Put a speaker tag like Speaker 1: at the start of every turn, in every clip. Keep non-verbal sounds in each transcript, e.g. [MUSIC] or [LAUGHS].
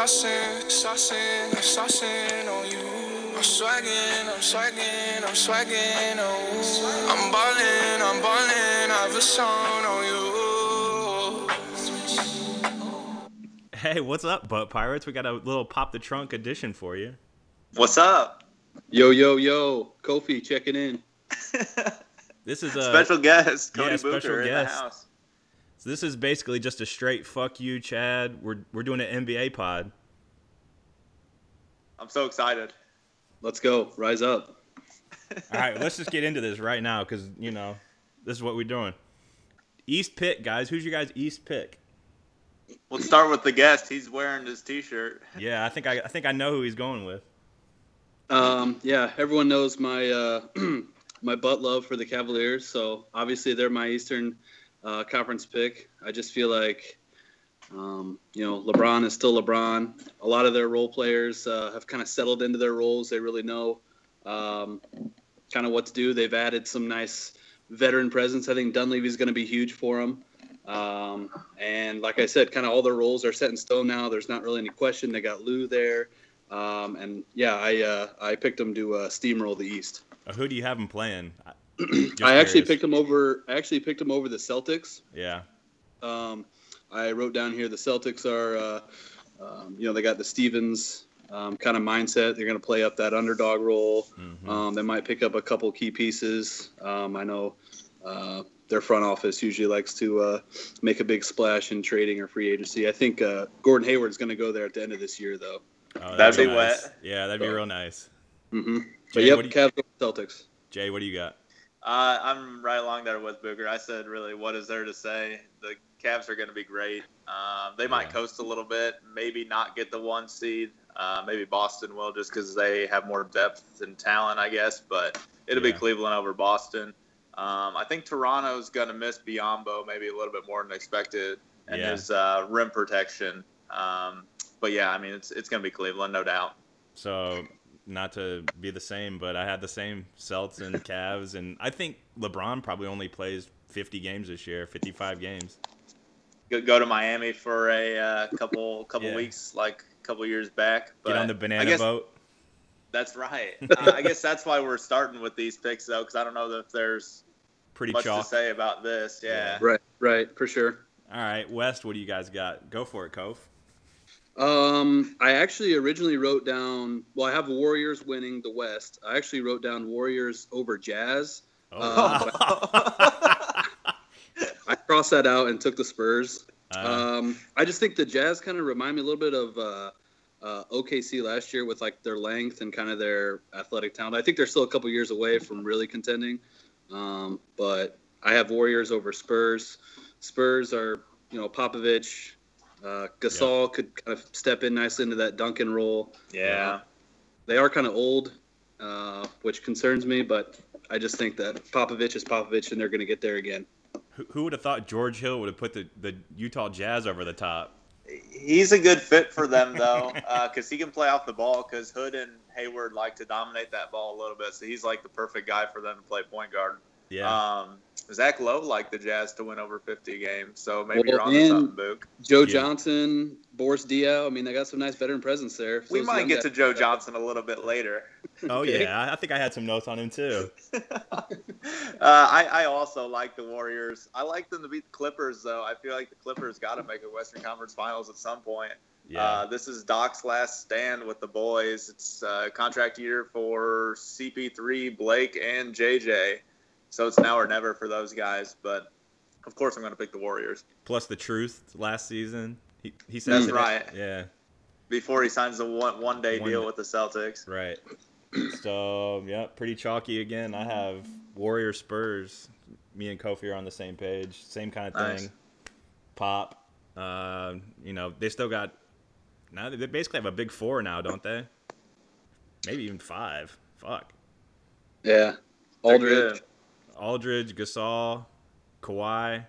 Speaker 1: saucing, saucing, I'm saucing on you. I'm swagging, I'm swagging, I'm swagging on you. I'm ballin', I'm ballin', I've a song on you.
Speaker 2: Hey, what's up, Butt Pirates? We got a little pop the trunk edition for you.
Speaker 3: What's up?
Speaker 4: Yo, yo, yo. Kofi checking in.
Speaker 2: This is a [LAUGHS]
Speaker 3: special guest, Cody
Speaker 2: yeah,
Speaker 3: Booker
Speaker 2: special
Speaker 3: in the
Speaker 2: guest.
Speaker 3: house.
Speaker 2: So this is basically just a straight fuck you, Chad. We're we're doing an NBA pod.
Speaker 3: I'm so excited.
Speaker 4: Let's go. Rise up.
Speaker 2: All right, let's just get into this right now because you know this is what we're doing. East pick, guys. Who's your guys' East pick?
Speaker 3: Let's start with the guest. He's wearing his T-shirt.
Speaker 2: Yeah, I think I, I think I know who he's going with.
Speaker 4: Um, yeah, everyone knows my uh, [CLEARS THROAT] my butt love for the Cavaliers, so obviously they're my Eastern uh, Conference pick. I just feel like, um, you know, LeBron is still LeBron. A lot of their role players uh, have kind of settled into their roles. They really know um, kind of what to do. They've added some nice veteran presence. I think Dunleavy's going to be huge for them. Um, and like I said, kind of all their roles are set in stone now. There's not really any question. They got Lou there. Um, and yeah, I uh, I picked them to uh, steamroll the East.
Speaker 2: Uh, who do you have them playing? Just
Speaker 4: I actually picked them over. I actually picked them over the Celtics.
Speaker 2: Yeah,
Speaker 4: Um, I wrote down here the Celtics are, uh, um, you know, they got the Stevens um, kind of mindset. They're going to play up that underdog role.
Speaker 2: Mhm.
Speaker 4: Um, they might pick up a couple key pieces. Um, I know uh, their front office usually likes to uh, make a big splash in trading or free agency. I think uh, Gordon Hayward's going to go there at the end of this year, though.
Speaker 2: Oh,
Speaker 3: That'd
Speaker 2: be
Speaker 3: be
Speaker 2: nice.
Speaker 3: wet.
Speaker 2: Yeah, that'd be real nice.
Speaker 4: hmm
Speaker 2: Jay,
Speaker 4: But yep,
Speaker 2: you-
Speaker 4: Cavs go Celtics.
Speaker 2: Jay, what do you got?
Speaker 3: Uh, I'm right along there with Booker. I said, really, what is there to say? The Cavs are going to be great. Um, they might
Speaker 2: Yeah.
Speaker 3: coast a little bit, maybe not get the one seed. Uh, maybe Boston will just because they have more depth and talent, I guess. But it'll
Speaker 2: Yeah.
Speaker 3: be Cleveland over Boston. Um, I think Toronto's going to miss Biyombo maybe a little bit more than expected and
Speaker 2: Yeah.
Speaker 3: his uh, rim protection. Um, but yeah, I mean, it's it's going to be Cleveland, no doubt.
Speaker 2: So, not to be the same, but I had the same Celts and [LAUGHS] Cavs, and I think LeBron probably only plays 50 games this year, 55 games.
Speaker 3: Go, go to Miami for a uh, couple couple
Speaker 2: Yeah.
Speaker 3: weeks, like a couple years back. But
Speaker 2: Get on the
Speaker 3: I
Speaker 2: banana
Speaker 3: guess
Speaker 2: boat.
Speaker 3: That's right. [LAUGHS] uh, I guess that's why we're starting with these picks, though, because I don't know if there's
Speaker 2: Pretty
Speaker 3: much
Speaker 2: chalk.
Speaker 3: to say about this. Yeah.
Speaker 4: Right, right, for sure.
Speaker 2: All right, West, what do you guys got? Go for it, Kof.
Speaker 4: Um, I actually originally wrote down. Well, I have Warriors winning the West. I actually wrote down Warriors over Jazz.
Speaker 2: Oh,
Speaker 4: I crossed that out and took the Spurs.
Speaker 2: Uh,
Speaker 4: Um, I just think the Jazz kind of remind me a little bit of uh, uh, OKC last year with like their length and kind of their athletic talent. I think they're still a couple years away from really contending. Um, but I have Warriors over Spurs. Spurs are, you know, Popovich, uh, Gasol could kind of step in nicely into that Duncan role.
Speaker 3: yeah.
Speaker 4: They are kind of old, uh, which concerns me, but I just think that Popovich is Popovich and they're going to get there again.
Speaker 2: who, who would have thought George Hill would have put the, the Utah Jazz over the top?
Speaker 3: He's a good fit for them, though, [LAUGHS] because he can play off the ball. Because Hood and Hayward like to dominate that ball a little bit, so he's like the perfect guy for them to play point guard.
Speaker 2: Yeah.
Speaker 3: Um, Zach Lowe liked the Jazz to win over 50 games, so maybe
Speaker 4: Well,
Speaker 3: you're on something, Book.
Speaker 4: Joe
Speaker 2: Yeah.
Speaker 4: Johnson, Boris Diaw. I mean, they got some nice veteran presence there.
Speaker 3: We might get
Speaker 4: guys-
Speaker 3: to Joe Johnson a little bit later.
Speaker 2: oh,
Speaker 4: okay.
Speaker 2: yeah. I- I think I had some notes on him, too. [LAUGHS]
Speaker 3: uh, I, I also like the Warriors. I like them to beat the Clippers, though. I feel like the Clippers got to make a Western Conference Finals at some point.
Speaker 2: Yeah.
Speaker 3: Uh, this is Doc's last stand with the boys. It's uh, contract year for CP3, Blake, and JJ. So it's now or never for those guys. But of course, I'm going to pick the Warriors
Speaker 2: Plus the truth last season. He, he said
Speaker 3: That's right.
Speaker 2: Yeah,
Speaker 3: before he signs a one one day
Speaker 2: One
Speaker 3: deal
Speaker 2: day.
Speaker 3: with the Celtics.
Speaker 2: right. So, yeah, pretty chalky again. I have Warriors Spurs. Me and Kofi are on the same page. Same kind of thing.
Speaker 3: Nice.
Speaker 2: Pop. Uh, you know, they still got. Now they basically have a big four now, don't they? Maybe even five. Fuck.
Speaker 4: Yeah,
Speaker 3: They're
Speaker 4: Aldridge.
Speaker 2: Aldridge, Gasol, Kawhi,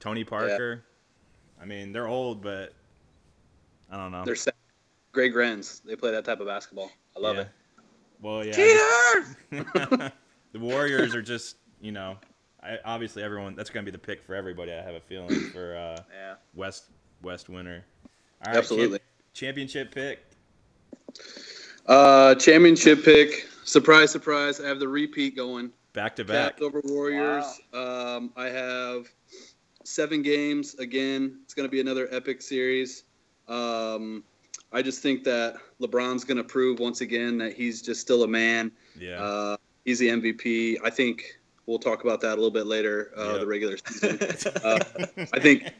Speaker 2: Tony Parker. I mean, they're old, but I don't know.
Speaker 4: They're set. Greg Grens. They play that type of basketball. I love
Speaker 2: Yeah.
Speaker 4: it.
Speaker 2: Well, yeah.
Speaker 3: Cheaters! [LAUGHS]
Speaker 2: the Warriors are just, you know, I, obviously everyone. That's going to be the pick for everybody. I have a feeling for uh,
Speaker 3: Yeah.
Speaker 2: West West winner. All right,
Speaker 4: Absolutely.
Speaker 2: Can, championship pick.
Speaker 4: Uh, championship pick. Surprise, surprise. I have the repeat going.
Speaker 2: Back to back.
Speaker 4: Cavs over Warriors. Um, I have seven games. Again, it's going to be another epic series. Um, I just think that LeBron's going to prove once again that he's just still a man.
Speaker 2: Yeah.
Speaker 4: Uh, he's the MVP. I think we'll talk about that a little bit later. Uh,
Speaker 2: Yep.
Speaker 4: The regular season. [LAUGHS] uh, I think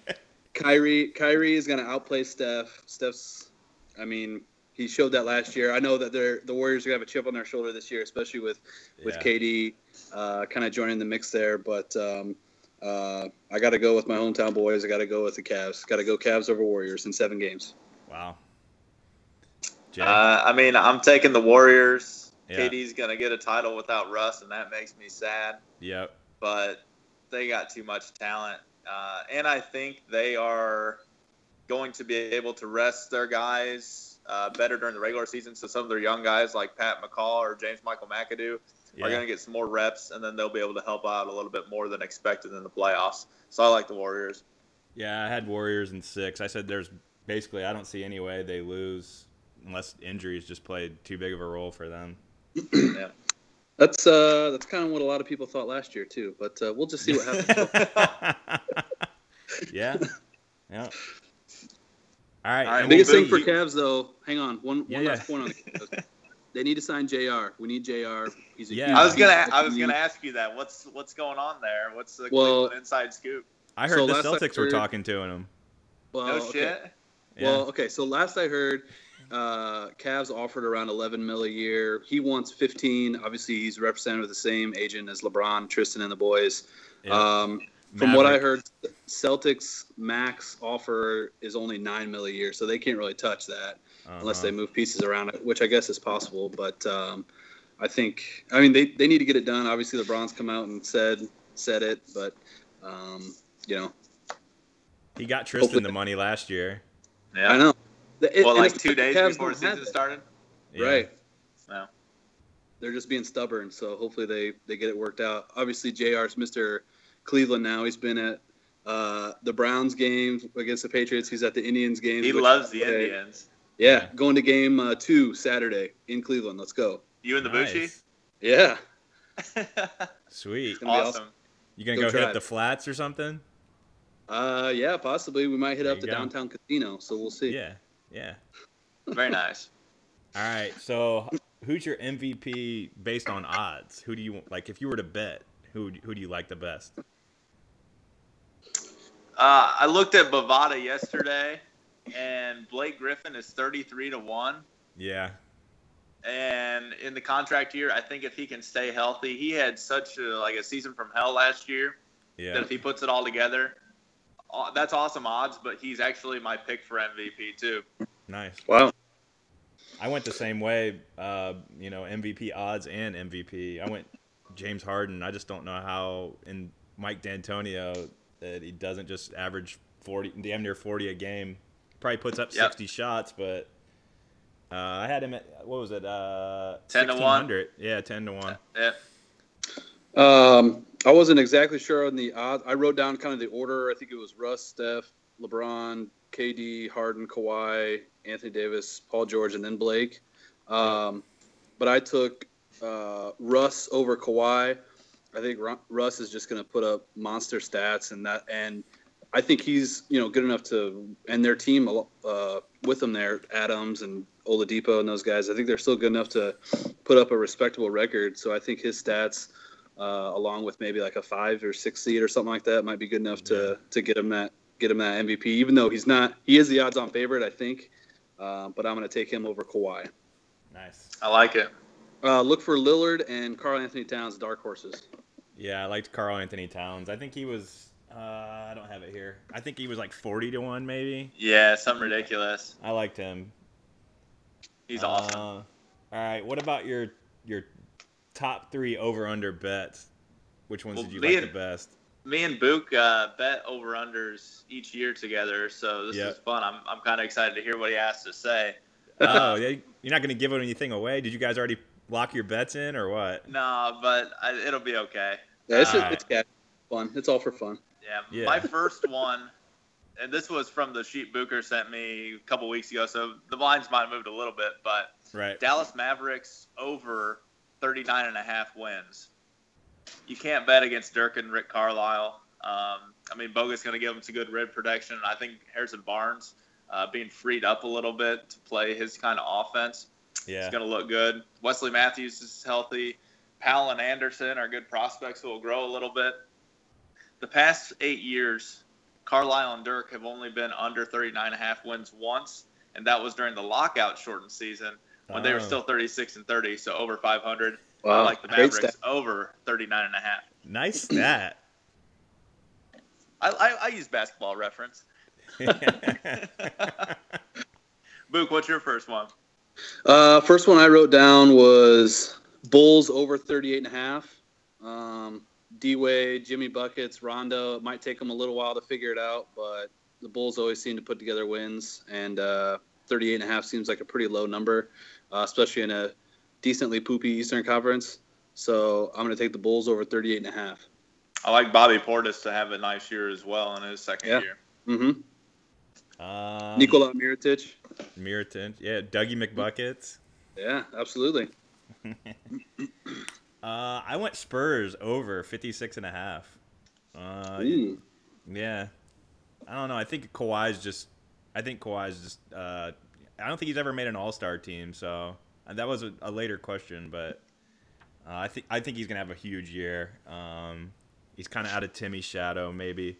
Speaker 4: Kyrie Kyrie is going to outplay Steph. Steph's, I mean, he showed that last year. I know that they're the Warriors are going to have a chip on their shoulder this year, especially with with
Speaker 2: Yeah.
Speaker 4: KD uh, kind of joining the mix there. But um, uh, I got to go with my hometown boys. I got to go with the Cavs. Got to go Cavs over Warriors in seven games.
Speaker 2: Wow.
Speaker 3: Uh, I mean, I'm taking the Warriors.
Speaker 2: Yeah.
Speaker 3: KD's gonna get a title without Russ, and that makes me sad.
Speaker 2: yep.
Speaker 3: But they got too much talent, uh, and I think they are going to be able to rest their guys uh, better during the regular season. So some of their young guys, like Pat McCaw or James Michael McAdoo,
Speaker 2: Yeah.
Speaker 3: are going to get some more reps, and then they'll be able to help out a little bit more than expected in the playoffs. So I like the Warriors.
Speaker 2: Yeah, I had Warriors in six. I said there's basically I don't see any way they lose unless injuries just played too big of a role for them.
Speaker 3: Yeah. [CLEARS THROAT]
Speaker 4: That's uh, that's kind of what a lot of people thought last year too. But uh, we'll just see what happens. [LAUGHS]
Speaker 2: yeah. Yeah. All right.
Speaker 3: All right,
Speaker 4: Biggest thing for
Speaker 2: be-
Speaker 4: Cavs though. Hang on, one
Speaker 2: Yeah,
Speaker 4: one
Speaker 2: yeah.
Speaker 4: last point on the Cavs. [LAUGHS] They need to sign Jr. We need Jr. He's a
Speaker 2: Yeah.
Speaker 3: I was gonna. I was gonna ask you that. What's what's going on there? What's the
Speaker 4: Well-
Speaker 3: Cleveland inside scoop?
Speaker 2: I heard
Speaker 4: So
Speaker 2: the
Speaker 4: last I
Speaker 2: Celtics were talking to him.
Speaker 4: Well,
Speaker 3: No
Speaker 4: okay.
Speaker 3: shit.
Speaker 2: Yeah.
Speaker 4: Well, okay. So last I heard, uh, Cavs offered around 11 mil a year. He wants 15. Obviously, he's represented with the same agent as LeBron, Tristan, and the boys.
Speaker 2: Yeah.
Speaker 4: Um, from what I heard, Celtics max offer is only nine mil a year, so they can't really touch that unless
Speaker 2: Uh-huh.
Speaker 4: they move pieces around it, which I guess is possible. But um, I think, I mean, they, they need to get it done. Obviously, LeBron's come out and said said it, but um, you know,
Speaker 2: he got Tristan
Speaker 4: hopefully-
Speaker 2: the money last year.
Speaker 3: Yeah.
Speaker 4: I know. It-
Speaker 3: Well, like two days before the season started.
Speaker 2: Yeah.
Speaker 4: Right.
Speaker 3: No.
Speaker 4: They're just being stubborn, so hopefully they, they get it worked out. Obviously, JR's Mr. Cleveland now. He's been at uh, the Browns game against the Patriots. He's at the Indians game.
Speaker 3: He loves the Indians.
Speaker 4: Yeah,
Speaker 2: Yeah.
Speaker 4: going to game uh, two Saturday in Cleveland. Let's go.
Speaker 3: You and the
Speaker 2: Nice.
Speaker 4: Yeah. [LAUGHS]
Speaker 2: Sweet.
Speaker 4: gonna be
Speaker 3: awesome.
Speaker 2: You gonna
Speaker 4: Go
Speaker 2: go, hit up the flats or something?
Speaker 4: Uh, yeah, possibly. We might hit
Speaker 2: There
Speaker 4: up the
Speaker 2: go.
Speaker 4: downtown casino, so we'll see.
Speaker 2: Yeah. Yeah.
Speaker 3: Very nice. [LAUGHS]
Speaker 2: All right. So, who's your MVP based on odds? Who do you like? If you were to bet, who who do you like the best?
Speaker 3: Uh, I looked at Bovada yesterday, and Blake Griffin is thirty-three to one.
Speaker 2: Yeah.
Speaker 3: And in the contract year, I think if he can stay healthy, he had such a, like a season from hell last year
Speaker 2: yeah.
Speaker 3: that if he puts it all together, uh, that's awesome odds. But he's actually my pick for MVP too.
Speaker 2: Nice.
Speaker 4: Wow.
Speaker 2: I went the same way. Uh, you know, MVP odds and MVP. I went James Harden. I just don't know how in Mike D'Antoni that he doesn't just average forty, damn near forty a game. Probably puts up
Speaker 3: Yep.
Speaker 2: sixty shots, but uh, I had him at what was it? Uh,
Speaker 3: 10 to 1?
Speaker 2: Yeah, ten to one.
Speaker 3: Yeah.
Speaker 4: Um, I wasn't exactly sure on the odds. I wrote down kind of the order. I think it was Russ, Steph, LeBron, KD, Harden, Kawhi, Anthony Davis, Paul George, and then Blake. Um, but I took uh, Russ over Kawhi. I think Russ is just going to put up monster stats, and that, and I think he's you know good enough to, and their team uh, with them there, Adams and Oladipo and those guys. I think they're still good enough to put up a respectable record. So I think his stats uh, along with maybe like a five or six seed or something like that might be good enough to to get him that get him that MVP. Even though he's not, he is the odds-on favorite, I think. Uh, but I'm going to take him over Kawhi.
Speaker 2: Nice.
Speaker 3: I like it.
Speaker 4: Uh, look for Lillard and Karl Anthony Towns, dark horses.
Speaker 2: Yeah, I liked Karl Anthony Towns. I think he was. Uh, I don't have it here. I think he was like forty to one, maybe.
Speaker 3: Yeah, something ridiculous.
Speaker 2: I liked him.
Speaker 3: He's awesome.
Speaker 2: Uh, all right. What about your your top three over under bets? Which ones
Speaker 3: Well,
Speaker 2: did you like
Speaker 3: and-
Speaker 2: the best?
Speaker 3: Me and Book uh, bet over unders each year together, so this
Speaker 2: Yep.
Speaker 3: is fun. I'm, I'm kind of excited to hear what he has to say.
Speaker 2: oh, [LAUGHS] yeah, you're not going to give anything away. Did you guys already lock your bets in or what?
Speaker 3: No, but I, it'll be okay.
Speaker 4: Yeah, it's, just,
Speaker 2: Alright.
Speaker 4: it's cat fun. It's all for fun.
Speaker 3: Yeah,
Speaker 2: Yeah.
Speaker 3: my first one, and this was from the sheet Booker sent me a couple weeks ago, so the lines might have moved a little bit, but
Speaker 2: Right.
Speaker 3: Dallas Mavericks over 39 and a half wins. You can't bet against Dirk and Rick Carlisle. Um, I mean, Bogut going to give them some good rim protection. I think Harrison Barnes uh, being freed up a little bit to play his kind of offense
Speaker 2: Yeah.
Speaker 3: is going to look good. Wesley Matthews is healthy. Powell and Anderson are good prospects who will grow a little bit. The past eight years, Carlisle and Dirk have only been under 39 and a half wins once, and that was during the lockout shortened season when they were
Speaker 2: Oh.
Speaker 3: still 36 and 30, so over 500. I
Speaker 4: Wow,
Speaker 3: like the
Speaker 4: great
Speaker 3: Mavericks
Speaker 4: stat.
Speaker 3: over 39 and a half.
Speaker 2: Nice stat. [CLEARS THROAT]
Speaker 3: I, I, I use basketball reference. [LAUGHS] [LAUGHS] Book, what's your first one?
Speaker 4: Uh, first one I wrote down was Bulls over 38 and a half. Um, D Wade, Jimmy Buckets, Rondo. It might take them a little while to figure it out, but the Bulls always seem to put together wins, and uh, 38 and a half seems like a pretty low number, uh, especially in a decently poopy Eastern Conference. So I'm going to take the Bulls over 38 and a half.
Speaker 3: I like Bobby Portis to have a nice year as well in his second
Speaker 4: Yeah.
Speaker 3: year.
Speaker 4: Mm-hmm.
Speaker 2: um,
Speaker 4: Nikola Mirotic.
Speaker 2: Miriton. Yeah. Dougie McBuckets.
Speaker 4: Yeah, absolutely. [LAUGHS]
Speaker 2: Uh, I went Spurs over 56 and a half. Uh,
Speaker 4: Ooh.
Speaker 2: yeah. I don't know. I think Kawhi's just. I think Kawhi's just. Uh, I don't think he's ever made an All Star team. So and that was a, a later question, but uh, I think I think he's gonna have a huge year. Um, he's kind of out of Timmy's shadow, maybe.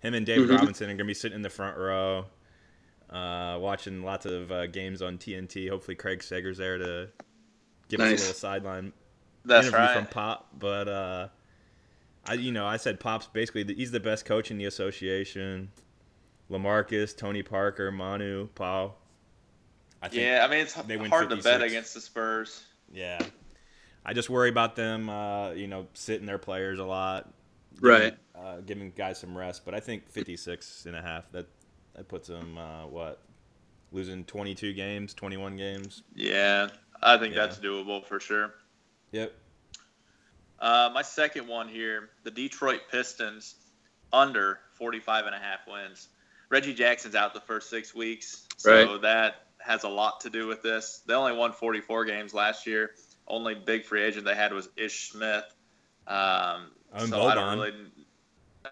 Speaker 2: Him and David
Speaker 4: Mhm.
Speaker 2: Robinson are gonna be sitting in the front row, uh, watching lots of uh, games on TNT. Hopefully, Craig Sager's there to give us a little sideline
Speaker 3: That's
Speaker 2: interview
Speaker 3: right.
Speaker 2: from Pop, but uh, I you know I said Pop's basically the, he's the best coach in the association. Lamarcus, Tony Parker, Manu, Pau. I think,
Speaker 3: yeah, I mean it's hard to bet against the Spurs.
Speaker 2: yeah. I just worry about them, uh, you know, sitting their players a lot,
Speaker 4: Right.
Speaker 2: uh, giving guys some rest. But I think 56 and a half that that puts them uh, what losing 22 games, 21 games.
Speaker 3: Yeah, I think
Speaker 2: Yeah.
Speaker 3: that's doable for sure.
Speaker 2: Yep.
Speaker 3: Uh, my second one here, the Detroit Pistons under 45 and a half wins. Reggie Jackson's out the first six weeks, so
Speaker 4: Right.
Speaker 3: that has a lot to do with this. They only won 44 games last year. Only big free agent they had was Ish Smith. Um,
Speaker 2: Own
Speaker 3: so I don't really.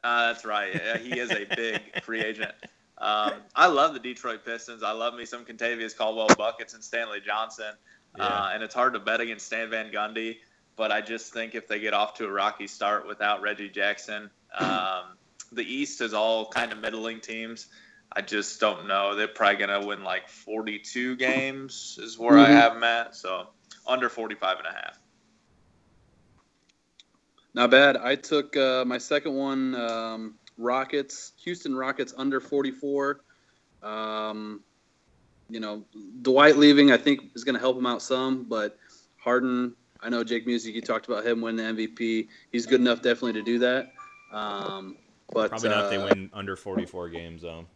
Speaker 3: Uh, that's right. Yeah, he is a big [LAUGHS] free agent. Um, I love the Detroit Pistons. I love me some Kentavious Caldwell buckets and Stanley Johnson. Uh, and it's hard to bet against Stan Van Gundy, but I just think if they get off to a rocky start without Reggie Jackson, [CLEARS THROAT] um, the East is all kind of middling teams. I just don't know. They're probably going to win like 42 games, is where I
Speaker 4: Mhm.
Speaker 3: have them at. So under 45 and a half.
Speaker 4: Not bad. I took uh, my second one, um, Rockets, Houston Rockets under 44. Um, you know, Dwight leaving, I think, is going to help him out some, but Harden, I know Jake Music, you talked about him winning the MVP. He's good enough definitely to do that. Um, but
Speaker 2: Probably not if they
Speaker 4: uh,
Speaker 2: win under 44 games though.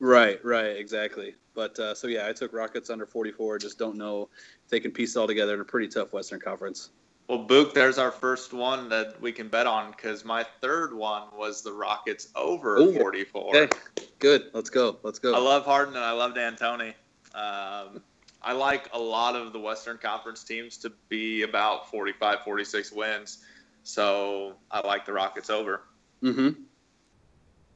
Speaker 4: Right, right, exactly. But uh, so yeah, I took Rockets under 44. Just don't know if they can piece it all together in a pretty tough Western Conference.
Speaker 3: Well, Book, there's our first one that we can bet on because my third one was the Rockets over
Speaker 4: Ooh,
Speaker 3: 44.
Speaker 4: Okay, good. Let's go. Let's go.
Speaker 3: I love Harden and I love D'Antoni. Um, I like a lot of the Western Conference teams to be about 45, 46 wins. So I like the Rockets over.
Speaker 4: mm-hmm.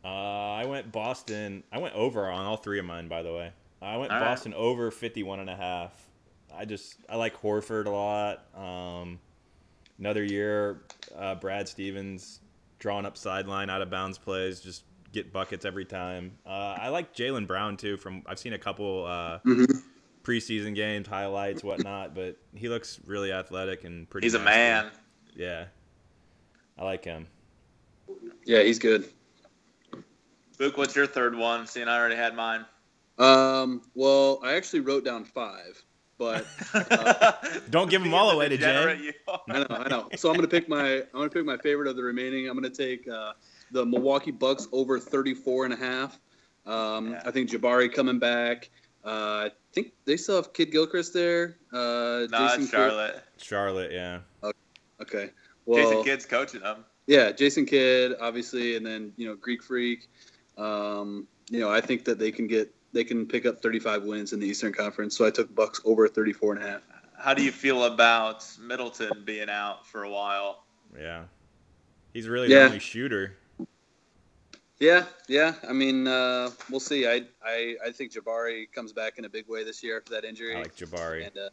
Speaker 2: Uh, I went Boston. I went over on all three of mine, by the way. I went
Speaker 3: All right.
Speaker 2: Boston over 51 and a half. I just I like Horford a lot. Um, another year, uh, Brad Stevens drawing up sideline out of bounds plays, just get buckets every time. Uh, I like Jaylen Brown too. From I've seen a couple uh,
Speaker 4: Mhm.
Speaker 2: preseason games, highlights, whatnot, but he looks really athletic and pretty.
Speaker 3: He's a man.
Speaker 2: Yeah, I like him.
Speaker 4: Yeah, he's good.
Speaker 3: Book, what's your third one? Seeing I already had mine.
Speaker 4: Um, well, I actually wrote down five, but [LAUGHS]
Speaker 2: Don't give them all away to Jay.
Speaker 3: Degenerate you are.
Speaker 4: I know, I know. So I'm gonna pick my I'm gonna pick my favorite of the remaining. I'm gonna take uh, the Milwaukee Bucks over 34 and a half. Um,
Speaker 3: Yeah.
Speaker 4: I think Jabari coming back. Uh, I think they still have Kidd-Gilchrist there. Uh,
Speaker 3: No,
Speaker 4: Jason
Speaker 3: it's
Speaker 4: Kidd-
Speaker 3: Charlotte.
Speaker 2: Charlotte, yeah.
Speaker 4: Okay. Well,
Speaker 3: Jason Kidd's coaching them.
Speaker 4: Yeah, Jason Kidd, obviously, and then you know Greek Freak. Um, you know, I think that they can get they can pick up 35 wins in the Eastern Conference. So I took Bucks over 34 and a half.
Speaker 3: How do you feel about Middleton being out for a while?
Speaker 2: Yeah, he's really
Speaker 4: Yeah.
Speaker 2: the only shooter.
Speaker 4: Yeah, yeah. I mean, uh, we'll see. I, I I think Jabari comes back in a big way this year after that injury,
Speaker 2: I like Jabari.
Speaker 4: and uh,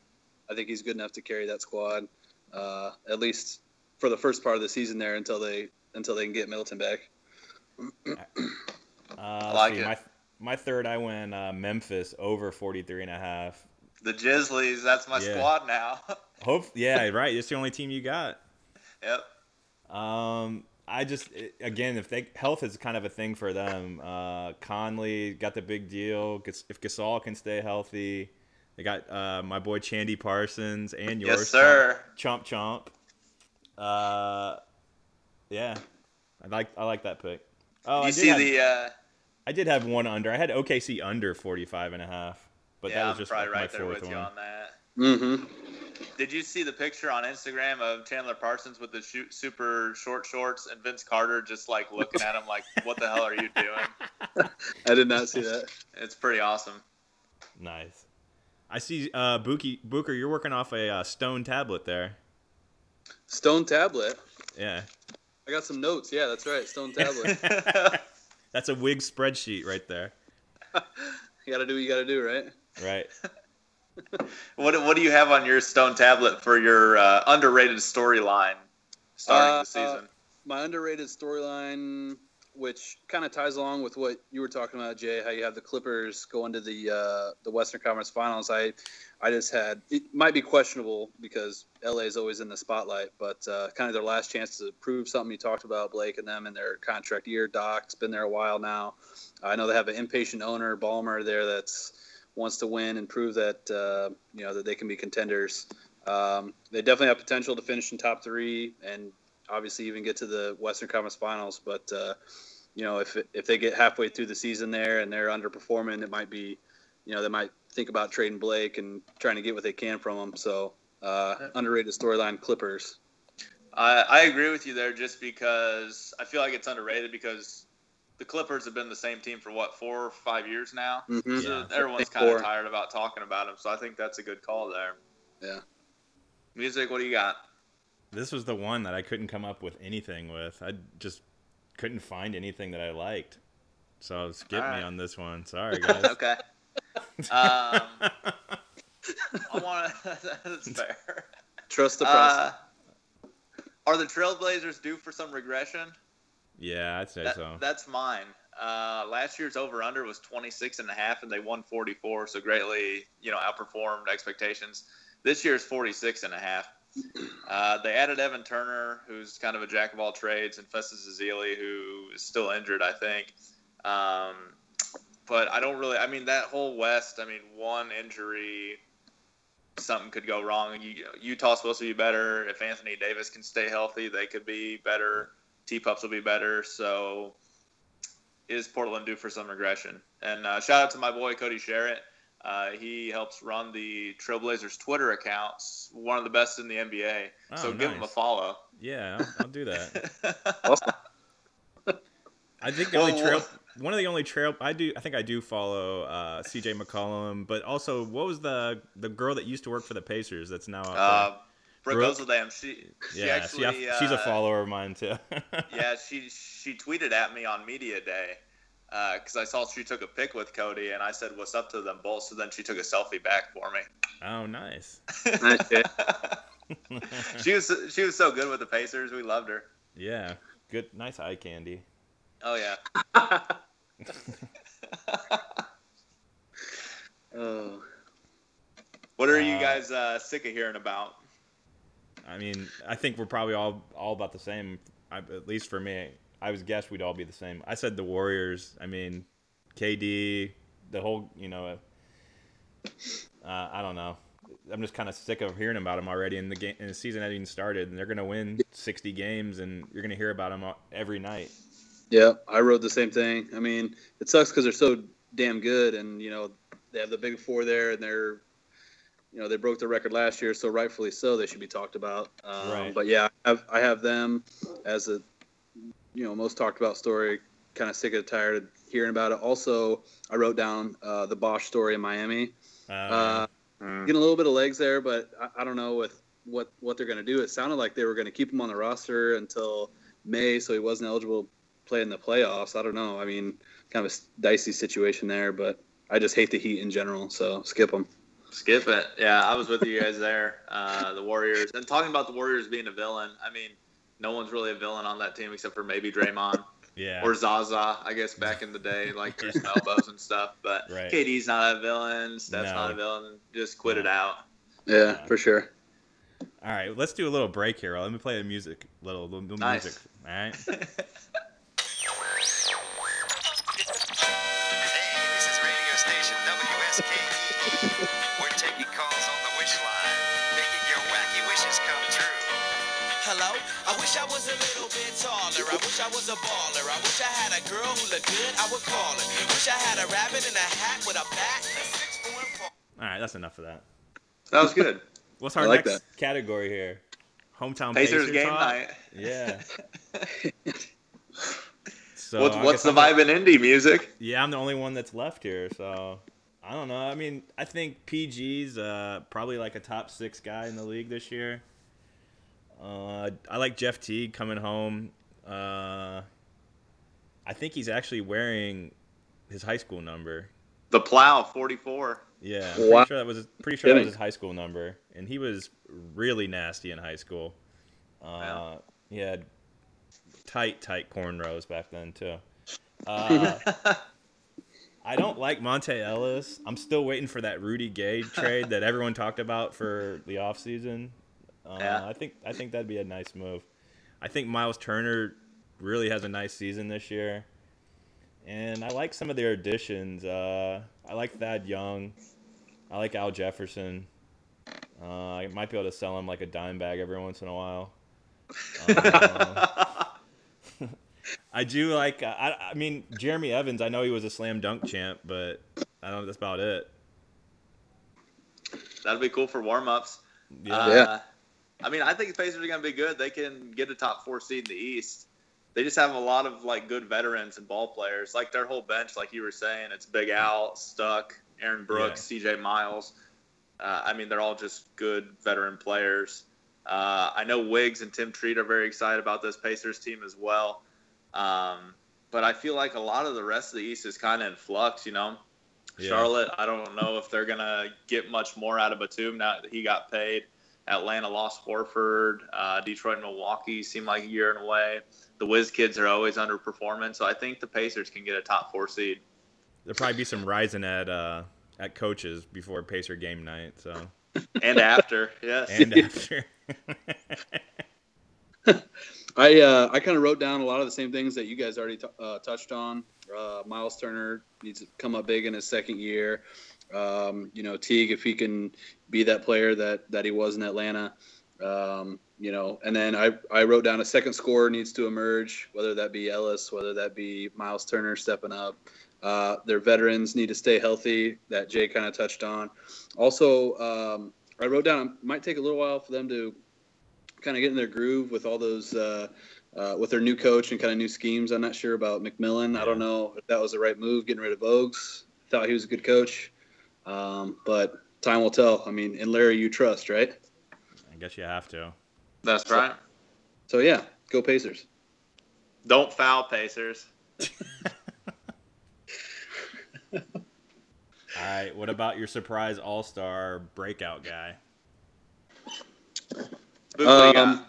Speaker 4: I think he's good enough to carry that squad uh, at least for the first part of the season there until they until they can get Middleton back. [CLEARS THROAT]
Speaker 2: Uh, let's
Speaker 3: like
Speaker 2: see,
Speaker 3: it.
Speaker 2: My, my third, I went uh, Memphis over 43 and a half.
Speaker 3: The Grizzlies, that's my
Speaker 2: Yeah.
Speaker 3: squad now. [LAUGHS]
Speaker 2: Hope, yeah, right. It's the only team you got.
Speaker 3: yep.
Speaker 2: Um, I just again, if they health is kind of a thing for them. Uh, Conley got the big deal. If Gasol can stay healthy, they got uh, my boy Chandy Parsons and yours,
Speaker 3: Yes, sir.
Speaker 2: Chomp Chomp. Uh, yeah, I like I like that pick. Oh, I
Speaker 3: you
Speaker 2: did
Speaker 3: see
Speaker 2: have,
Speaker 3: the uh,
Speaker 2: I did have one under. I had OKC under 45 and a half, but
Speaker 3: yeah,
Speaker 2: that was just
Speaker 3: probably
Speaker 2: like my
Speaker 3: right there
Speaker 2: fourth
Speaker 3: with you
Speaker 2: one.
Speaker 3: on that.
Speaker 4: Mm-hmm.
Speaker 3: Did you see the picture on Instagram of Chandler Parsons with the shoot, super short shorts and Vince Carter just like looking at him like, "What the hell are you doing?" [LAUGHS]
Speaker 4: I did not see that.
Speaker 3: It's pretty awesome.
Speaker 2: Nice. I see uh, Buki, Booker, you're working off a uh, stone tablet there.
Speaker 4: Stone tablet.
Speaker 2: Yeah.
Speaker 4: I got some notes. Yeah, that's right. Stone tablet. [LAUGHS]
Speaker 2: That's a wig spreadsheet right there. [LAUGHS]
Speaker 4: you got to do what you got to do, right?
Speaker 2: Right. [LAUGHS]
Speaker 3: What What do you have on your stone tablet for your uh, underrated storyline starting
Speaker 4: Uh,
Speaker 3: the season?
Speaker 4: my underrated storyline, which kind of ties along with what you were talking about, Jay, how you have the Clippers go into the uh, the Western Conference Finals. I I just had it might be questionable because LA is always in the spotlight, but uh, kind of their last chance to prove something. You talked about Blake and them and their contract year. Doc's been there a while now. I know they have an impatient owner, Ballmer, there that's wants to win and prove that uh, you know that they can be contenders. Um, they definitely have potential to finish in top three and obviously even get to the Western Conference Finals. But uh, you know, if if they get halfway through the season there and they're underperforming, it might be, you know, they might think about trading Blake and trying to get what they can from him. So uh, underrated storyline Clippers.
Speaker 3: I, I agree with you there just because I feel like it's underrated because the Clippers have been the same team for what four or five years now.
Speaker 4: Mhm.
Speaker 3: So
Speaker 2: Yeah.
Speaker 3: everyone's kind of tired about talking about them. So I think that's a good call there.
Speaker 4: Yeah.
Speaker 3: Music, what do you got?
Speaker 2: This was the one that I couldn't come up with anything with. I just couldn't find anything that I liked. So skip
Speaker 3: All
Speaker 2: me on this one. Sorry, [LAUGHS] guys.
Speaker 3: Okay. Um, I want to. [LAUGHS] that's fair.
Speaker 4: Trust the process.
Speaker 3: Uh, are the Trailblazers due for some regression?
Speaker 2: Yeah, I'd say
Speaker 3: That,
Speaker 2: so.
Speaker 3: That's mine. Uh, last year's over under was 26 and a half and they won 44, so greatly, you know, outperformed expectations. This year's 46 and a half. Uh, they added Evan Turner, who's kind of a jack of all trades, and Festus Ezeli, who is still injured, I think. Um, but I don't really. I mean, that whole West. I mean, one injury, something could go wrong. You, Utah's supposed to be better. If Anthony Davis can stay healthy, they could be better. T Pups will be better. So, is Portland due for some regression? And uh, shout out to my boy Cody Sherritt. Uh, he helps run the Trailblazers Twitter accounts, one of the best in the NBA.
Speaker 2: Oh,
Speaker 3: so give him a follow.
Speaker 2: Yeah, I'll, I'll do that. [LAUGHS]
Speaker 4: Awesome.
Speaker 2: I think the only trail, one of the only trail, I do, I think I do follow uh, C.J. McCollum, but also what was the the girl that used to work for the Pacers that's now out
Speaker 3: Uh, Brooke
Speaker 2: Brooke?
Speaker 3: Olzendam, she, she
Speaker 2: there? Yeah,
Speaker 3: actually,
Speaker 2: she, she's a
Speaker 3: uh,
Speaker 2: follower of mine too. [LAUGHS]
Speaker 3: yeah, she she tweeted at me on media day because I saw she took a pic with Cody, and I said, "What's up to them both?" So then she took a selfie back for me.
Speaker 2: oh, nice.
Speaker 4: Nice, [LAUGHS]
Speaker 3: she was she was so good with the Pacers. We loved her.
Speaker 2: Yeah, good, nice eye candy.
Speaker 3: Oh yeah. [LAUGHS]
Speaker 4: oh,
Speaker 3: What are you
Speaker 2: Uh,
Speaker 3: guys uh, sick of hearing about?
Speaker 2: I mean, I think we're probably all all about the same. I, at least for me, I was guess we'd all be the same. I said the Warriors. I mean, KD, the whole, you know, uh, I don't know. I'm just kind of sick of hearing about them already. And the game, and the season hasn't even started, and they're gonna win 60 games, and you're gonna hear about them every night.
Speaker 4: yeah. I wrote the same thing. I mean, it sucks because they're so damn good, and you know they have the big four there, and they're, you know, they broke the record last year, so rightfully so, they should be talked about. Um,
Speaker 2: Right.
Speaker 4: But yeah, I have, I have them as a, you know, most talked about story kind of sick and tired of hearing about it. Also, I wrote down uh, the Bosh story in Miami.
Speaker 2: Uh,
Speaker 4: Uh,
Speaker 3: Mm.
Speaker 4: getting a little bit of legs there, but I, I don't know with what what they're going to do. It sounded like they were going to keep him on the roster until May, so he wasn't eligible to play in the playoffs. I don't know. I mean, kind of a dicey situation there, but I just hate the Heat in general, so skip them.
Speaker 3: Skip it. Yeah, I was with you guys there. Uh, the Warriors. And talking about the Warriors being a villain, I mean, no one's really a villain on that team except for maybe Draymond
Speaker 2: yeah.
Speaker 3: or Zaza, I guess, back in the day, like through [LAUGHS] some elbows and stuff. But
Speaker 2: Right.
Speaker 3: KD's not a villain. Steph's
Speaker 2: No.
Speaker 3: not a villain. Just quit it out.
Speaker 4: Yeah, for sure.
Speaker 2: All right, let's do a little break here. Let me play the music, little, little, little
Speaker 3: Nice.
Speaker 2: music. All right.
Speaker 5: Hey, [LAUGHS] this is radio station WSKE. Wish
Speaker 1: I was a little bit taller. I wish I was a baller. I wish I had a girl who looked good, I would call her. Wish I had a rabbit in a hat with a bat and a six foot four.
Speaker 2: All right, that's enough of that.
Speaker 3: That was good. [LAUGHS]
Speaker 2: What's our
Speaker 4: like
Speaker 2: next category here? Hometown
Speaker 3: Pacers
Speaker 2: Pacer
Speaker 3: game
Speaker 2: talk?
Speaker 3: night.
Speaker 2: Yeah. [LAUGHS] So
Speaker 3: what's what's the
Speaker 2: I'm
Speaker 3: vibe in Indy music?
Speaker 2: Yeah, I'm the only one that's left here, so I don't know. I mean, I think PG's uh, probably like a top six guy in the league this year. Uh, I like Jeff Teague coming home. Uh, I think he's actually wearing his high school number.
Speaker 3: The Plow 44.
Speaker 2: Yeah, I'm
Speaker 4: Wow.
Speaker 2: pretty sure that was pretty sure that was his high school number, and he was really nasty in high school. Uh,
Speaker 3: Wow.
Speaker 2: He had tight, tight cornrows back then too. Uh, [LAUGHS] I don't like Monta Ellis. I'm still waiting for that Rudy Gay trade that everyone talked about for the offseason. Uh,
Speaker 3: Yeah.
Speaker 2: I think I think that'd be a nice move. I think Myles Turner really has a nice season this year. And I like some of their additions. Uh, I like Thad Young. I like Al Jefferson. Uh, I might be able to sell him like a dime bag every once in a while. Uh, [LAUGHS] I do like. uh, I, I mean, Jeremy Evans. I know he was a slam dunk champ, but I don't. That's about it.
Speaker 3: That'd be cool for warm ups.
Speaker 2: Yeah.
Speaker 3: Uh,
Speaker 4: Yeah.
Speaker 3: I mean, I think the Pacers are going to be good. They can get a top four seed in the East. They just have a lot of like good veterans and ball players. Like their whole bench, like you were saying, it's Big Al, Stuck, Aaron Brooks, C.J. Miles. Uh, I mean, they're all just good veteran players. Uh, I know Wiggs and Tim Treat are very excited about this Pacers team as well. Um, but I feel like a lot of the rest of the East is kind of in flux. You know,
Speaker 2: Yeah.
Speaker 3: Charlotte, I don't know if they're gonna get much more out of Batum now that he got paid. Atlanta lost Horford. Uh, Detroit and Milwaukee seem like a year and away. The Wiz kids are always underperforming, so I think the Pacers can get a top four seed.
Speaker 2: There'll probably be some rising at uh, at coaches before Pacer game night. So [LAUGHS]
Speaker 3: And after, yes.
Speaker 2: and after. [LAUGHS]
Speaker 4: I uh, I kind of wrote down a lot of the same things that you guys already t- uh, touched on. Uh, Myles Turner needs to come up big in his second year. Um, you know, Teague, if he can be that player that that he was in Atlanta. Um, you know, and then I, I wrote down a second scorer needs to emerge, whether that be Ellis, whether that be Myles Turner stepping up. Uh, their veterans need to stay healthy, that Jay kind of touched on. Also, um, I wrote down it might take a little while for them to kind of get in their groove with all those uh, uh, with their new coach and kind of new schemes. I'm not sure about McMillan. I don't know if that was the right move, getting rid of Oaks. Thought he was a good coach, um, but time will tell. I mean, and Larry, you trust, right?
Speaker 2: I guess you have to.
Speaker 3: That's right.
Speaker 4: So yeah, go Pacers.
Speaker 3: Don't foul Pacers. [LAUGHS] [LAUGHS]
Speaker 2: All right. What about your surprise All Star breakout guy?
Speaker 3: Boop, what do you got?
Speaker 4: Um,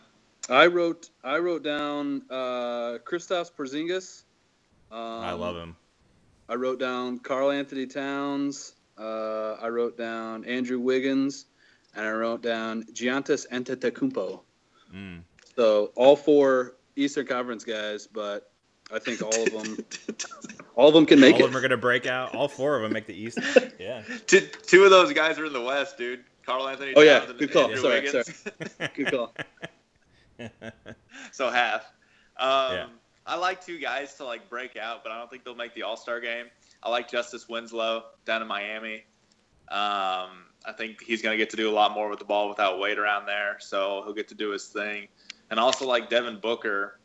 Speaker 4: I wrote I wrote down uh, Kristaps Porzingis. Um,
Speaker 2: I love him.
Speaker 4: I wrote down Karl Anthony Towns. Uh, I wrote down Andrew Wiggins, and I wrote down Giannis Antetokounmpo.
Speaker 2: Mm.
Speaker 4: So all four Eastern Conference guys, but I think all of them, [LAUGHS] all of them can make
Speaker 2: All
Speaker 4: it.
Speaker 2: of them are gonna break out. All four of them make the East. [LAUGHS] Yeah.
Speaker 3: two, two of those guys are in the West, dude. Karl Anthony
Speaker 4: Oh, yeah. Good call.
Speaker 3: Andrew
Speaker 4: Sorry,
Speaker 3: Wiggins.
Speaker 4: Good call. [LAUGHS]
Speaker 3: so half. Um,
Speaker 2: Yeah.
Speaker 3: I like two guys to like break out, but I don't think they'll make the All Star game. I like Justice Winslow down in Miami. Um, I think he's going to get to do a lot more with the ball without Wade around there, so he'll get to do his thing. And also like Devin Booker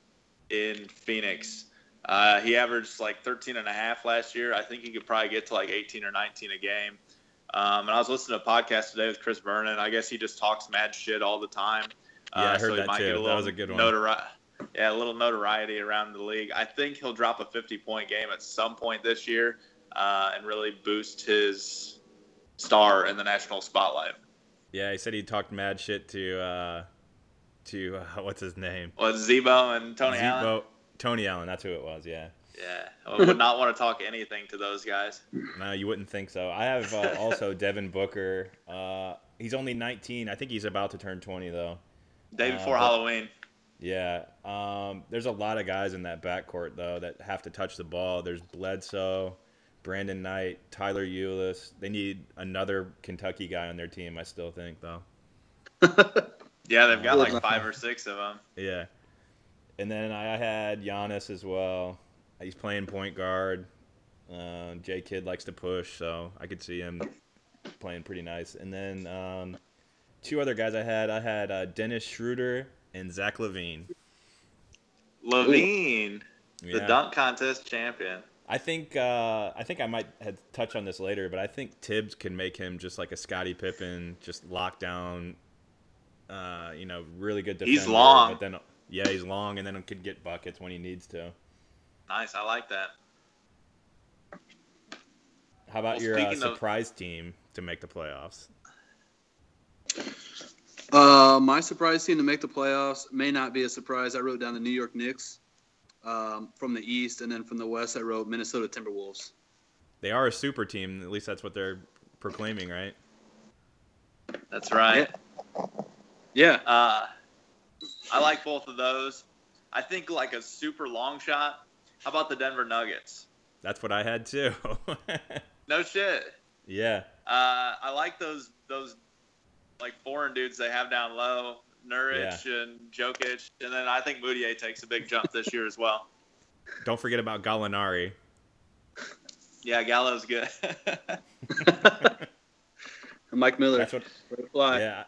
Speaker 3: in Phoenix. Uh, he averaged like 13 and a half last year. I think he could probably get to like 18 or 19 a game. Um, and I was listening to a podcast today with Chris Vernon. I guess he just talks mad shit all the time.
Speaker 2: Yeah, I
Speaker 3: Uh,
Speaker 2: heard
Speaker 3: so he
Speaker 2: that
Speaker 3: might
Speaker 2: too.
Speaker 3: get a
Speaker 2: That
Speaker 3: little
Speaker 2: was a good one.
Speaker 3: notori- yeah, a little notoriety around the league. I think he'll drop a 50 point game at some point this year uh, and really boost his star in the national spotlight.
Speaker 2: Yeah, he said he talked mad shit to uh, to uh, [LAUGHS] what's his name?
Speaker 3: Was Zebo and Tony Allen?
Speaker 2: Zebo- Tony Allen. That's who it was. Yeah.
Speaker 3: Yeah, I would not want to talk anything to those guys.
Speaker 2: No, you wouldn't think so. I have uh, [LAUGHS] also Devin Booker. Uh, he's only 19. I think he's about to turn 20 though.
Speaker 3: Day
Speaker 2: Uh,
Speaker 3: before Halloween.
Speaker 2: Yeah. Um, there's a lot of guys in that backcourt though that have to touch the ball. There's Bledsoe, Brandon Knight, Tyler Ulis. They need another Kentucky guy on their team. I still think though. [LAUGHS]
Speaker 3: Yeah, they've got like five or six of them.
Speaker 2: Yeah. And then I had Giannis as well. He's playing point guard. Uh, J Kid likes to push, so I could see him playing pretty nice. And then um, two other guys I had. I had uh, Dennis Schroeder and Zach LaVine.
Speaker 3: LaVine, the
Speaker 2: Yeah.
Speaker 3: dunk contest champion.
Speaker 2: I think uh, I think I might have touch on this later, but I think Thibs can make him just like a Scottie Pippen, just lock down. Uh, you know, really good defender.
Speaker 3: He's long.
Speaker 2: but then yeah, he's long, and then could get buckets when he needs to.
Speaker 3: Nice, I like that.
Speaker 2: How about
Speaker 3: Well,
Speaker 2: your uh,
Speaker 3: speaking of-
Speaker 2: surprise team to make the playoffs?
Speaker 4: Uh, my surprise team to make the playoffs may not be a surprise. I wrote down the New York Knicks um, from the East, and then from the West, I wrote Minnesota Timberwolves.
Speaker 2: They are a super team. At least that's what they're proclaiming, right?
Speaker 3: That's right.
Speaker 4: Yeah,
Speaker 3: Uh, I like both of those. I think like a super long shot. How about the Denver Nuggets?
Speaker 2: That's what I had too. [LAUGHS]
Speaker 3: No shit.
Speaker 2: yeah,
Speaker 3: Uh, I like those those like foreign dudes they have down low, Nurkic and Jokic, and then I think Mudiay takes a big jump this year as well. [LAUGHS]
Speaker 2: don't forget about Gallinari.
Speaker 3: Yeah, Gallo's good. [LAUGHS] [LAUGHS]
Speaker 4: Mike Miller.
Speaker 2: That's what.
Speaker 4: Fly.
Speaker 2: Yeah,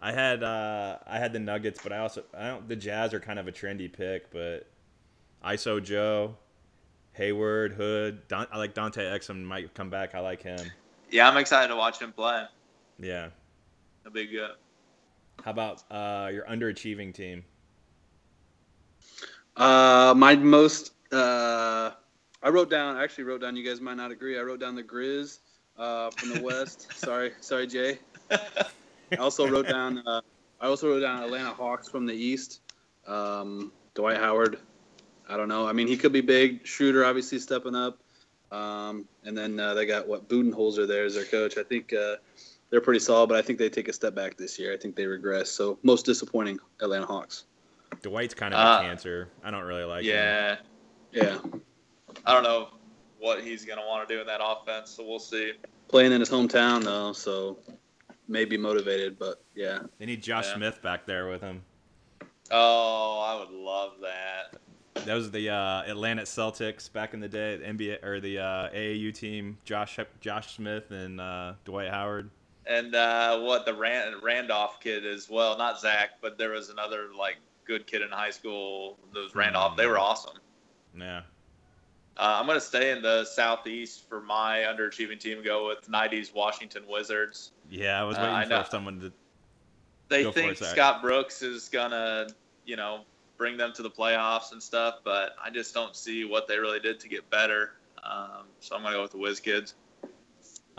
Speaker 2: I had uh, I had the Nuggets, but I also I don't. The Jazz are kind of a trendy pick, but ISO Joe, Hayward, Hood. Don, I like Dante Exum might come back. I like him.
Speaker 3: yeah, I'm excited to watch him play.
Speaker 2: Yeah.
Speaker 3: It'll be.
Speaker 2: How about uh, your underachieving team?
Speaker 4: Uh, my most. Uh, I wrote down. I actually wrote down. You guys might not agree. I wrote down the Grizz uh, from the West. [LAUGHS] sorry, sorry, Jay. I also wrote down. Uh, I also wrote down Atlanta Hawks from the East. Um, Dwight Howard. I don't know. I mean, he could be big. Shooter obviously stepping up. Um, and then uh, they got what Budenholzer there as their coach. I think uh, they're pretty solid, but I think they take a step back this year. I think they regress. So most disappointing Atlanta Hawks.
Speaker 2: Dwight's kind of
Speaker 3: Uh,
Speaker 2: a cancer. I don't really like him.
Speaker 3: yeah,
Speaker 4: Yeah,
Speaker 3: I don't know what he's gonna want to do in that offense, so we'll see.
Speaker 4: playing in his hometown though, so maybe motivated, but yeah.
Speaker 2: They need Josh
Speaker 3: Yeah.
Speaker 2: Smith back there with him.
Speaker 3: Oh, I would love that.
Speaker 2: That was the uh, Atlanta Celtics back in the day, the NBA or the uh, AAU team. Josh Josh Smith and uh, Dwight Howard.
Speaker 3: And uh, what the Rand- Randolph kid as well, not Zach, but there was another like good kid in high school. Those Randolph, they were awesome.
Speaker 2: Yeah,
Speaker 3: Uh, I'm gonna stay in the southeast for my underachieving team. Go with '90s Washington Wizards.
Speaker 2: yeah. I was
Speaker 3: Uh,
Speaker 2: waiting
Speaker 3: I know.
Speaker 2: for someone to.
Speaker 3: They think
Speaker 2: it,
Speaker 3: Scott Brooks is gonna, you know, bring them to the playoffs and stuff, but I just don't see what they really did to get better. Um, so I'm gonna go with the Wiz Kids.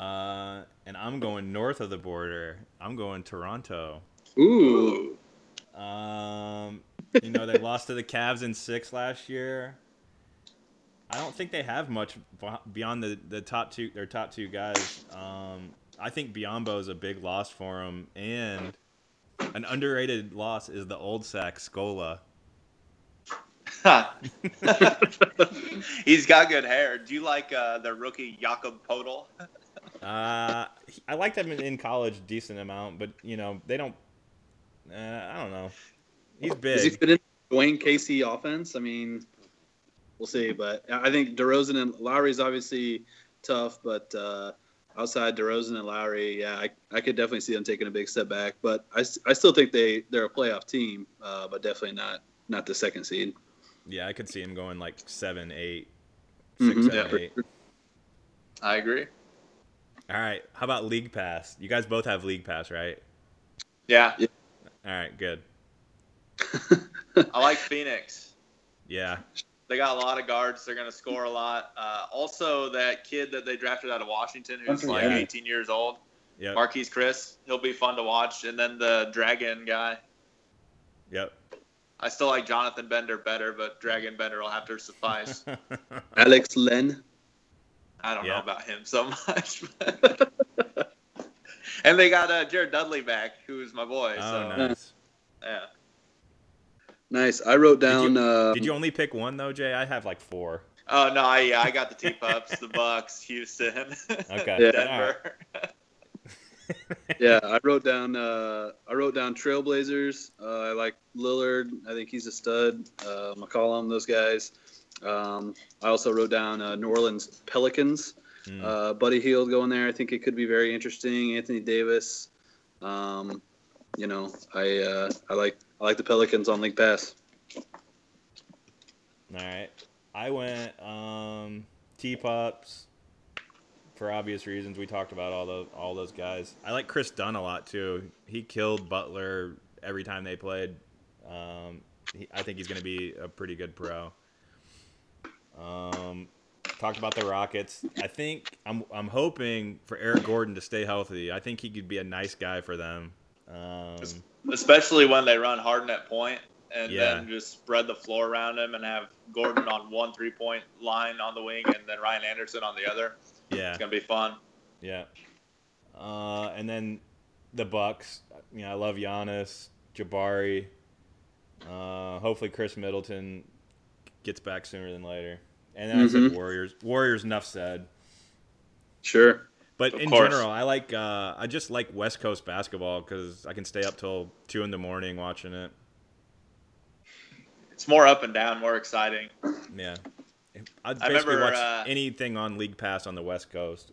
Speaker 2: Uh, and I'm going north of the border. I'm going Toronto.
Speaker 4: Ooh.
Speaker 2: Um, you know they lost to the Cavs in six last year. I don't think they have much beyond the, the top two their top two guys. Um, I think Biyombo is a big loss for them, and an underrated loss is the old sack Scola. [LAUGHS]
Speaker 3: He's got good hair. Do you like uh, the rookie Jakob Poeltl?
Speaker 2: Uh, I liked him in- college a decent amount, but you know they don't. Uh, I don't know. He's big.
Speaker 4: Does he fit in Dwane Casey offense? I mean, we'll see. But I think DeRozan and Lowry's obviously tough, but uh, outside DeRozan and Lowry, yeah, I, I could definitely see them taking a big step back. But I, I still think they they're a playoff team, uh, but definitely not not the second seed.
Speaker 2: Yeah, I could see him going like seven, eight, six,
Speaker 4: Mhm.
Speaker 2: seven,
Speaker 3: Yeah.
Speaker 2: eight.
Speaker 3: I agree.
Speaker 2: All right. How about League Pass? You guys both have League Pass, right?
Speaker 3: Yeah,
Speaker 2: All right, good. [LAUGHS]
Speaker 3: I like Phoenix.
Speaker 2: Yeah.
Speaker 3: They got a lot of guards. They're going to score a lot. Uh, also, that kid that they drafted out of Washington, who's like
Speaker 2: Yeah.
Speaker 3: 18 years old,
Speaker 2: Yep.
Speaker 3: Marquese Chriss, he'll be fun to watch. And then the Dragon guy.
Speaker 2: Yep.
Speaker 3: I still like Jonathan Bender better, but Dragan Bender will have to suffice. [LAUGHS]
Speaker 4: Alex Len.
Speaker 3: I don't
Speaker 2: Yeah.
Speaker 3: know about him so [LAUGHS] much. and they got uh, Jared Dudley back, who's my boy.
Speaker 2: oh,
Speaker 3: so
Speaker 2: nice.
Speaker 3: yeah,
Speaker 4: Nice. I wrote down.
Speaker 2: you-
Speaker 4: uh,
Speaker 2: Did you only pick one though, Jay? I have like four.
Speaker 3: Oh no, I yeah, I got the T Pups, the Bucks, Houston, [LAUGHS]
Speaker 2: Okay.
Speaker 4: Yeah.
Speaker 3: Denver.
Speaker 4: yeah, I wrote down. Uh, I wrote down Trailblazers. Uh, I like Lillard. I think he's a stud. Uh, McCollum, those guys. Um, I also wrote down uh, New Orleans Pelicans.
Speaker 2: Mm.
Speaker 4: Uh, Buddy Hield going there. I think it could be very interesting. Anthony Davis. Um, you know, I uh, I like I like the Pelicans on League Pass.
Speaker 2: All right. I went um, T Pups for obvious reasons. We talked about all those all those guys. I like Kris Dunn a lot too. He killed Butler every time they played. Um, he, I think he's going to be a pretty good pro. Um, talked about the Rockets. I think I'm I'm hoping for Eric Gordon to stay healthy. I think he could be a nice guy for them. Um,
Speaker 3: Especially when they run Harden at point and
Speaker 2: Yeah.
Speaker 3: then just spread the floor around him and have Gordon on one three point line on the wing and then Ryan Anderson on the other.
Speaker 2: yeah.
Speaker 3: It's gonna be fun.
Speaker 2: Yeah. Uh, and then the Bucks. You know, I love Giannis, Jabari. Uh, hopefully, Khris Middleton gets back sooner than later. And then I said
Speaker 4: Mhm.
Speaker 2: Warriors. Warriors. Enough said.
Speaker 4: Sure.
Speaker 2: But
Speaker 3: Of
Speaker 2: in
Speaker 3: course.
Speaker 2: general, I like. Uh, I just like West Coast basketball because I can stay up till two in the morning watching it.
Speaker 3: It's more up and down, more exciting.
Speaker 2: Yeah. I'd
Speaker 3: I
Speaker 2: basically
Speaker 3: remember,
Speaker 2: watch
Speaker 3: uh,
Speaker 2: anything on League Pass on the West Coast.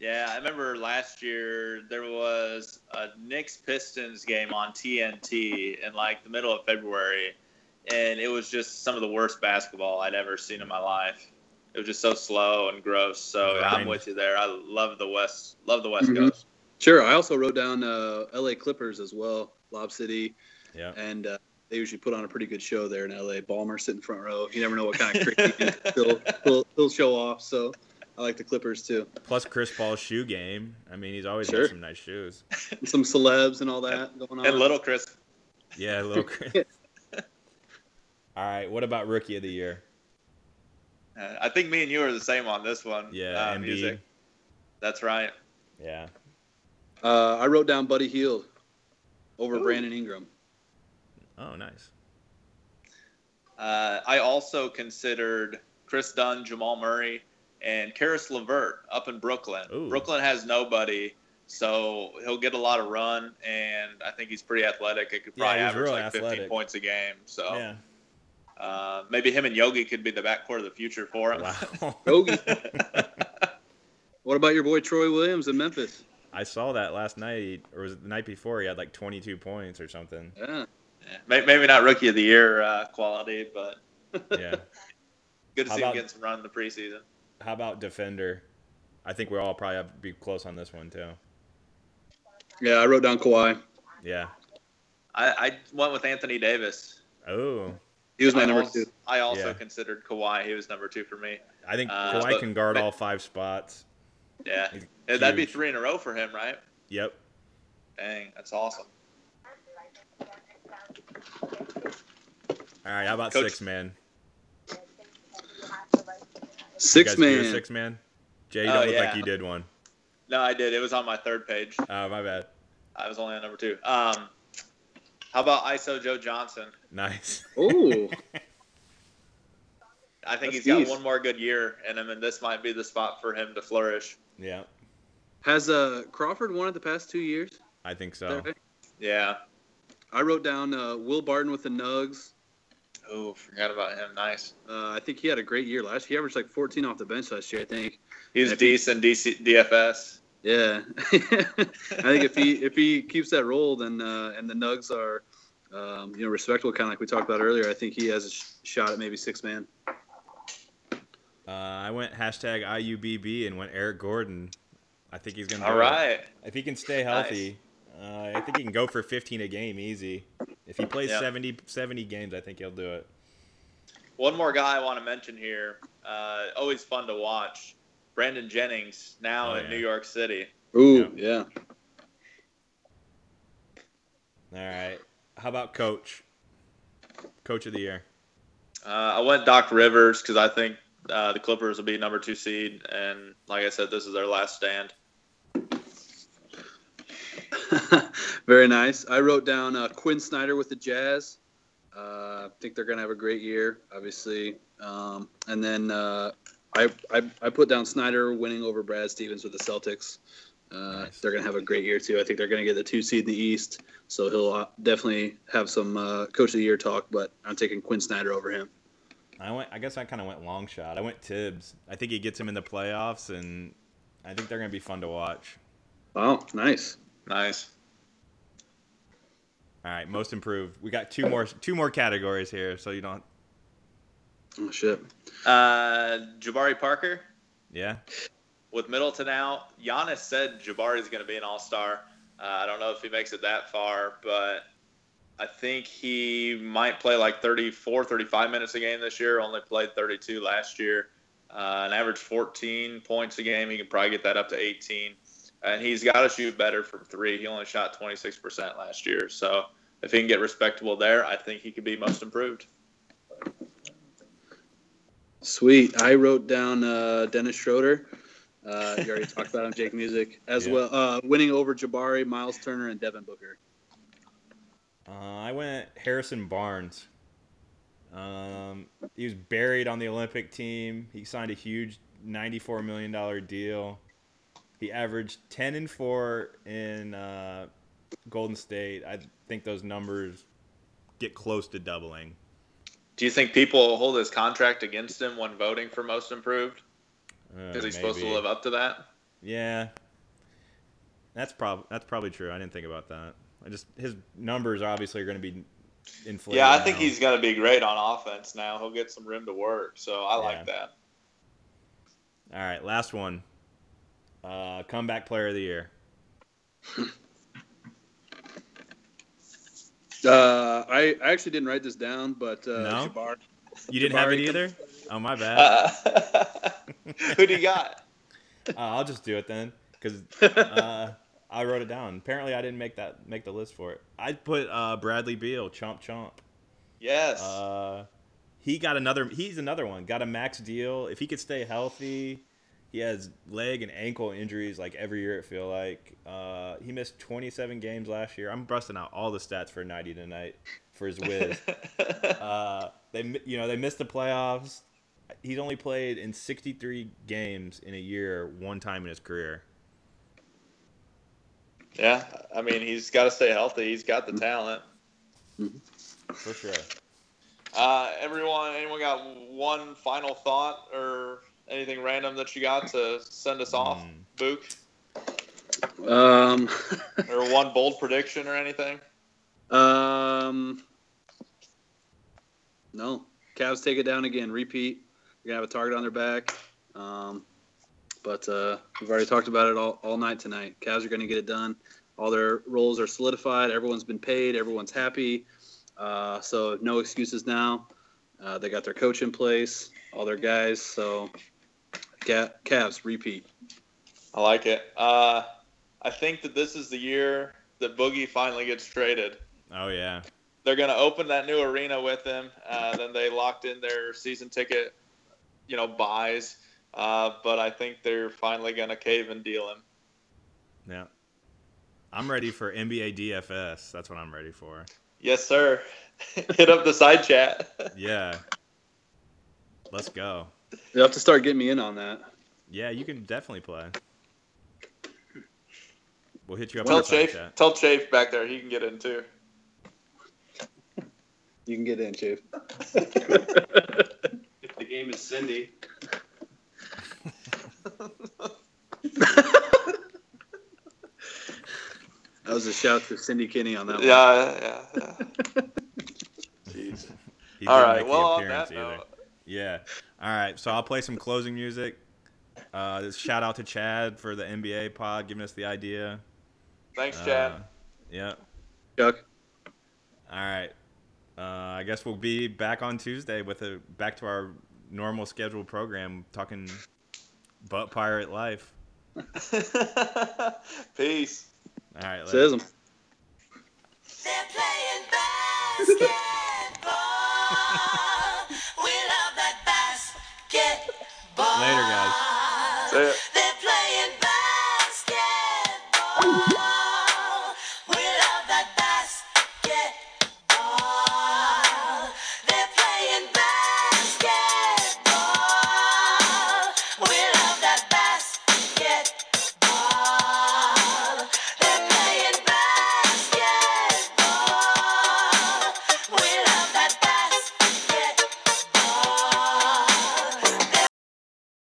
Speaker 3: Yeah, I remember last year there was a Knicks Pistons game on TNT in like the middle of February, and it was just some of the worst basketball I'd ever seen in my life. It was just so slow and gross. So I'm with you there. I love the West, love the West
Speaker 4: Mhm.
Speaker 3: Coast.
Speaker 4: Sure. I also wrote down uh, L.A. Clippers as well. Lob City.
Speaker 2: Yeah.
Speaker 4: and uh, they usually put on a pretty good show there in LA. Ballmer sitting front row. You never know what kind of trick he can he'll, he'll, he'll show off. So I like the Clippers too.
Speaker 2: Plus Chris Paul's shoe game. I mean, he's always
Speaker 4: Sure.
Speaker 2: got some nice shoes.
Speaker 4: Some celebs and all that going on.
Speaker 3: And Little Chris.
Speaker 2: Yeah, little. Chris. [LAUGHS] All right. What about rookie of the year?
Speaker 3: Uh, I think me and you are the same on this one.
Speaker 2: Yeah,
Speaker 3: uh,
Speaker 2: Embiid.
Speaker 3: music. That's right.
Speaker 2: Yeah.
Speaker 4: Uh, I wrote down Buddy Hield over
Speaker 3: Ooh.
Speaker 4: Brandon Ingram.
Speaker 2: Oh, nice.
Speaker 3: Uh, I also considered Kris Dunn, Jamal Murray, and Caris LeVert up in Brooklyn.
Speaker 2: Ooh.
Speaker 3: Brooklyn has nobody, so he'll get a lot of run, and I think he's pretty athletic. It could probably
Speaker 2: he's
Speaker 3: average
Speaker 2: real
Speaker 3: like 15 points a game. So
Speaker 2: Yeah.
Speaker 3: Uh, maybe him and Yogi could be the backcourt of the future for him.
Speaker 2: Wow. [LAUGHS]
Speaker 4: Yogi. [LAUGHS] what about your boy Troy Williams in Memphis?
Speaker 2: I saw that last night, or was it the night before? He had like 22 points or something.
Speaker 4: Yeah.
Speaker 3: Yeah, maybe not rookie of the year uh, quality, but [LAUGHS]
Speaker 2: Yeah.
Speaker 3: good to
Speaker 2: How
Speaker 3: see
Speaker 2: about-
Speaker 3: him getting some run in the preseason.
Speaker 2: How about defender? I think we all probably have to be close on this one too.
Speaker 4: Yeah, I wrote down Kawhi.
Speaker 2: Yeah.
Speaker 3: I, I went with Anthony Davis.
Speaker 2: Oh,
Speaker 4: He was my
Speaker 3: I
Speaker 4: number
Speaker 3: also,
Speaker 4: two.
Speaker 3: I also
Speaker 2: Yeah.
Speaker 3: considered Kawhi. He was number two for me.
Speaker 2: I think
Speaker 3: Uh,
Speaker 2: Kawhi
Speaker 3: but-
Speaker 2: can guard
Speaker 3: but-
Speaker 2: all five spots.
Speaker 3: Yeah, Yeah, that'd be three in a row for him, right?
Speaker 2: Yep.
Speaker 3: Dang, that's awesome.
Speaker 2: All right. How about
Speaker 3: Coach-
Speaker 2: six man?
Speaker 4: Six
Speaker 2: guys
Speaker 4: man.
Speaker 2: Six man. Jay, you
Speaker 3: Oh,
Speaker 2: don't look
Speaker 3: yeah.
Speaker 2: like you did one.
Speaker 3: No, I did. It was on my third page.
Speaker 2: Oh, my bad.
Speaker 3: I was only on number two. Um, how about ISO Joe Johnson?
Speaker 2: Nice.
Speaker 4: Oh, [LAUGHS]
Speaker 3: I think
Speaker 4: That's
Speaker 3: he's got
Speaker 4: decent.
Speaker 3: one more good year in him, and this might be the spot for him to flourish.
Speaker 2: yeah,
Speaker 4: has uh, Crawford won it the past two years?
Speaker 2: I think so.
Speaker 4: right?
Speaker 3: Yeah.
Speaker 4: I wrote down uh, Will Barton with the Nugs.
Speaker 3: Oh, forgot about him. Nice.
Speaker 4: Uh, I think he had a great year last. He averaged like 14 off the bench last year. I think.
Speaker 3: He was
Speaker 4: If he-
Speaker 3: decent DC, DFS.
Speaker 4: Yeah, [LAUGHS] I think if he if he keeps that role, then uh, and the Nugs are Um, you know, respectable, kind of like we talked about earlier. I think he has a sh- shot at maybe six man.
Speaker 2: Uh, I went hashtag IUBB and went Eric Gordon. I think he's gonna.
Speaker 3: All
Speaker 2: do it.
Speaker 3: right.
Speaker 2: If he can stay healthy, uh, I think he can go for 15 a game easy. If he plays
Speaker 3: Yeah.
Speaker 2: 70, 70 games, I think he'll do it.
Speaker 3: One more guy I want to mention here. Uh, always fun to watch. Brandon Jennings now
Speaker 2: Oh,
Speaker 3: in
Speaker 2: yeah.
Speaker 3: New York City.
Speaker 4: Ooh, yeah.
Speaker 2: All right. How about coach? Coach of the year.
Speaker 3: Uh, I went Doc Rivers because I think uh, the Clippers will be number two seed, and like I said, this is their last stand. [LAUGHS]
Speaker 4: Very nice. I wrote down uh, Quin Snyder with the Jazz. Uh, I think they're going to have a great year, obviously. Um, and then uh, I, I I put down Snyder winning over Brad Stevens with the Celtics. Uh,
Speaker 2: Nice.
Speaker 4: They're going to have a great year too. I think they're going to get the two seed in the East, so he'll uh, definitely have some uh, Coach of the Year talk. But I'm taking Quin Snyder over him.
Speaker 2: I went. I guess I kind of went long shot. I went Thibs. I think he gets him in the playoffs, and I think they're gonna be fun to watch.
Speaker 4: Wow, nice.
Speaker 3: Nice.
Speaker 2: All right, most improved. We got two more two more categories here, so you don't.
Speaker 4: Oh shit.
Speaker 3: Uh, Jabari Parker
Speaker 2: Yeah.
Speaker 3: with Middleton out. Giannis said Jabari's going to be an All Star. Uh, I don't know if he makes it that far, but I think he might play like 34, 35 minutes a game this year. Only played 32 last year. Uh, an average 14 points a game. He can probably get that up to 18. And he's got to shoot better from three. He only shot 26% last year. So if he can get respectable there, I think he could be most improved.
Speaker 4: Sweet. I wrote down uh, Dennis Schroeder. Uh, you already talked about him, Jake [LAUGHS] Music, as
Speaker 2: Yeah.
Speaker 4: well. Uh, winning over Jabari, Myles Turner, and Devin Booker.
Speaker 2: Uh, I went Harrison Barnes. Um, he was buried on the Olympic team. He signed a huge $94 million deal. He averaged 10 and 4 in uh, Golden State. I think those numbers get close to doubling.
Speaker 3: Do you think people will hold his contract against him when voting for most improved?
Speaker 2: Uh,
Speaker 3: Is he supposed to live up to that?
Speaker 2: Yeah, that's prob that's probably true. I didn't think about that. I just his numbers obviously are going to be inflated.
Speaker 3: Yeah, I think
Speaker 2: now.
Speaker 3: he's going to be great on offense now. He'll get some room to work, so I
Speaker 2: Yeah.
Speaker 3: like that.
Speaker 2: All right, last one. Uh, comeback player of the year. [LAUGHS]
Speaker 4: Uh, I, I actually didn't write this down, but uh,
Speaker 2: No?
Speaker 4: Jabari.
Speaker 2: You didn't have it
Speaker 4: Jabari.
Speaker 2: either. Oh my bad.
Speaker 3: Uh, [LAUGHS] who do you got? [LAUGHS]
Speaker 2: Uh, I'll just do it then, because [LAUGHS] uh, I wrote it down. Apparently, I didn't make that make the list for it. I put uh, Bradley Beal, chomp chomp.
Speaker 3: Yes.
Speaker 2: Uh, he got another. He's another one. Got a max deal. If he could stay healthy, he has leg and ankle injuries like every year. It feel like uh, he missed 27 games last year. I'm busting out all the stats for 90 tonight for his whiz. [LAUGHS] uh, they you know they missed the playoffs. He's only played in 63 games in a year one time in his career.
Speaker 3: yeah, I mean, he's got to stay healthy. He's got the talent.
Speaker 2: For sure.
Speaker 3: Uh, everyone, anyone got one final thought or anything random that you got to send us off,
Speaker 2: Hmm.
Speaker 3: Book?
Speaker 4: Um, [LAUGHS]
Speaker 3: Or one bold prediction or anything?
Speaker 4: um, no. Cavs take it down again. Repeat. They're gonna have a target on their back. Um, but uh, we've already talked about it all, all night tonight. Cavs are gonna get it done. All their roles are solidified. Everyone's been paid. Everyone's happy. Uh, so no excuses now. Uh, they got their coach in place. All their guys. So, Ca- Cavs repeat.
Speaker 3: I like it. Uh, I think that this is the year that Boogie finally gets traded.
Speaker 2: Oh yeah.
Speaker 3: They're going to open that new arena with him. Uh, then they locked in their season ticket, you know, buys. Uh, but I think they're finally going to cave and deal him.
Speaker 2: Yeah. I'm ready for NBA DFS. That's what I'm ready for.
Speaker 3: Yes, sir. [LAUGHS] Hit up the side chat. [LAUGHS]
Speaker 2: Yeah. Let's go.
Speaker 4: You have to start getting me in on that.
Speaker 2: Yeah, you can definitely play. We'll hit you up
Speaker 3: tell
Speaker 2: on the side
Speaker 3: Chafe, tell Chafe back there he can get in too.
Speaker 4: You can get in, Chafe. [LAUGHS]
Speaker 6: If the game is Cindy,
Speaker 4: That was a shout to Cindy Kinney on that one.
Speaker 3: Yeah, yeah, yeah. [LAUGHS] Jeez. [LAUGHS]
Speaker 2: He
Speaker 3: All
Speaker 2: didn't
Speaker 3: right.
Speaker 2: make the
Speaker 3: Well, on that note,
Speaker 2: Yeah. All right. So I'll play some closing music. Uh, shout out to Chad for the NBA pod, giving us the idea.
Speaker 3: thanks, Chad.
Speaker 2: Uh, yeah.
Speaker 4: Chuck.
Speaker 2: All right. Uh, I guess we'll be back on Tuesday with a back to our normal scheduled program, talking butt pirate life. [LAUGHS]
Speaker 3: Peace.
Speaker 2: All right. later.
Speaker 4: Says 'em.
Speaker 7: They're playing basketball.
Speaker 2: Later, guys.
Speaker 3: See ya.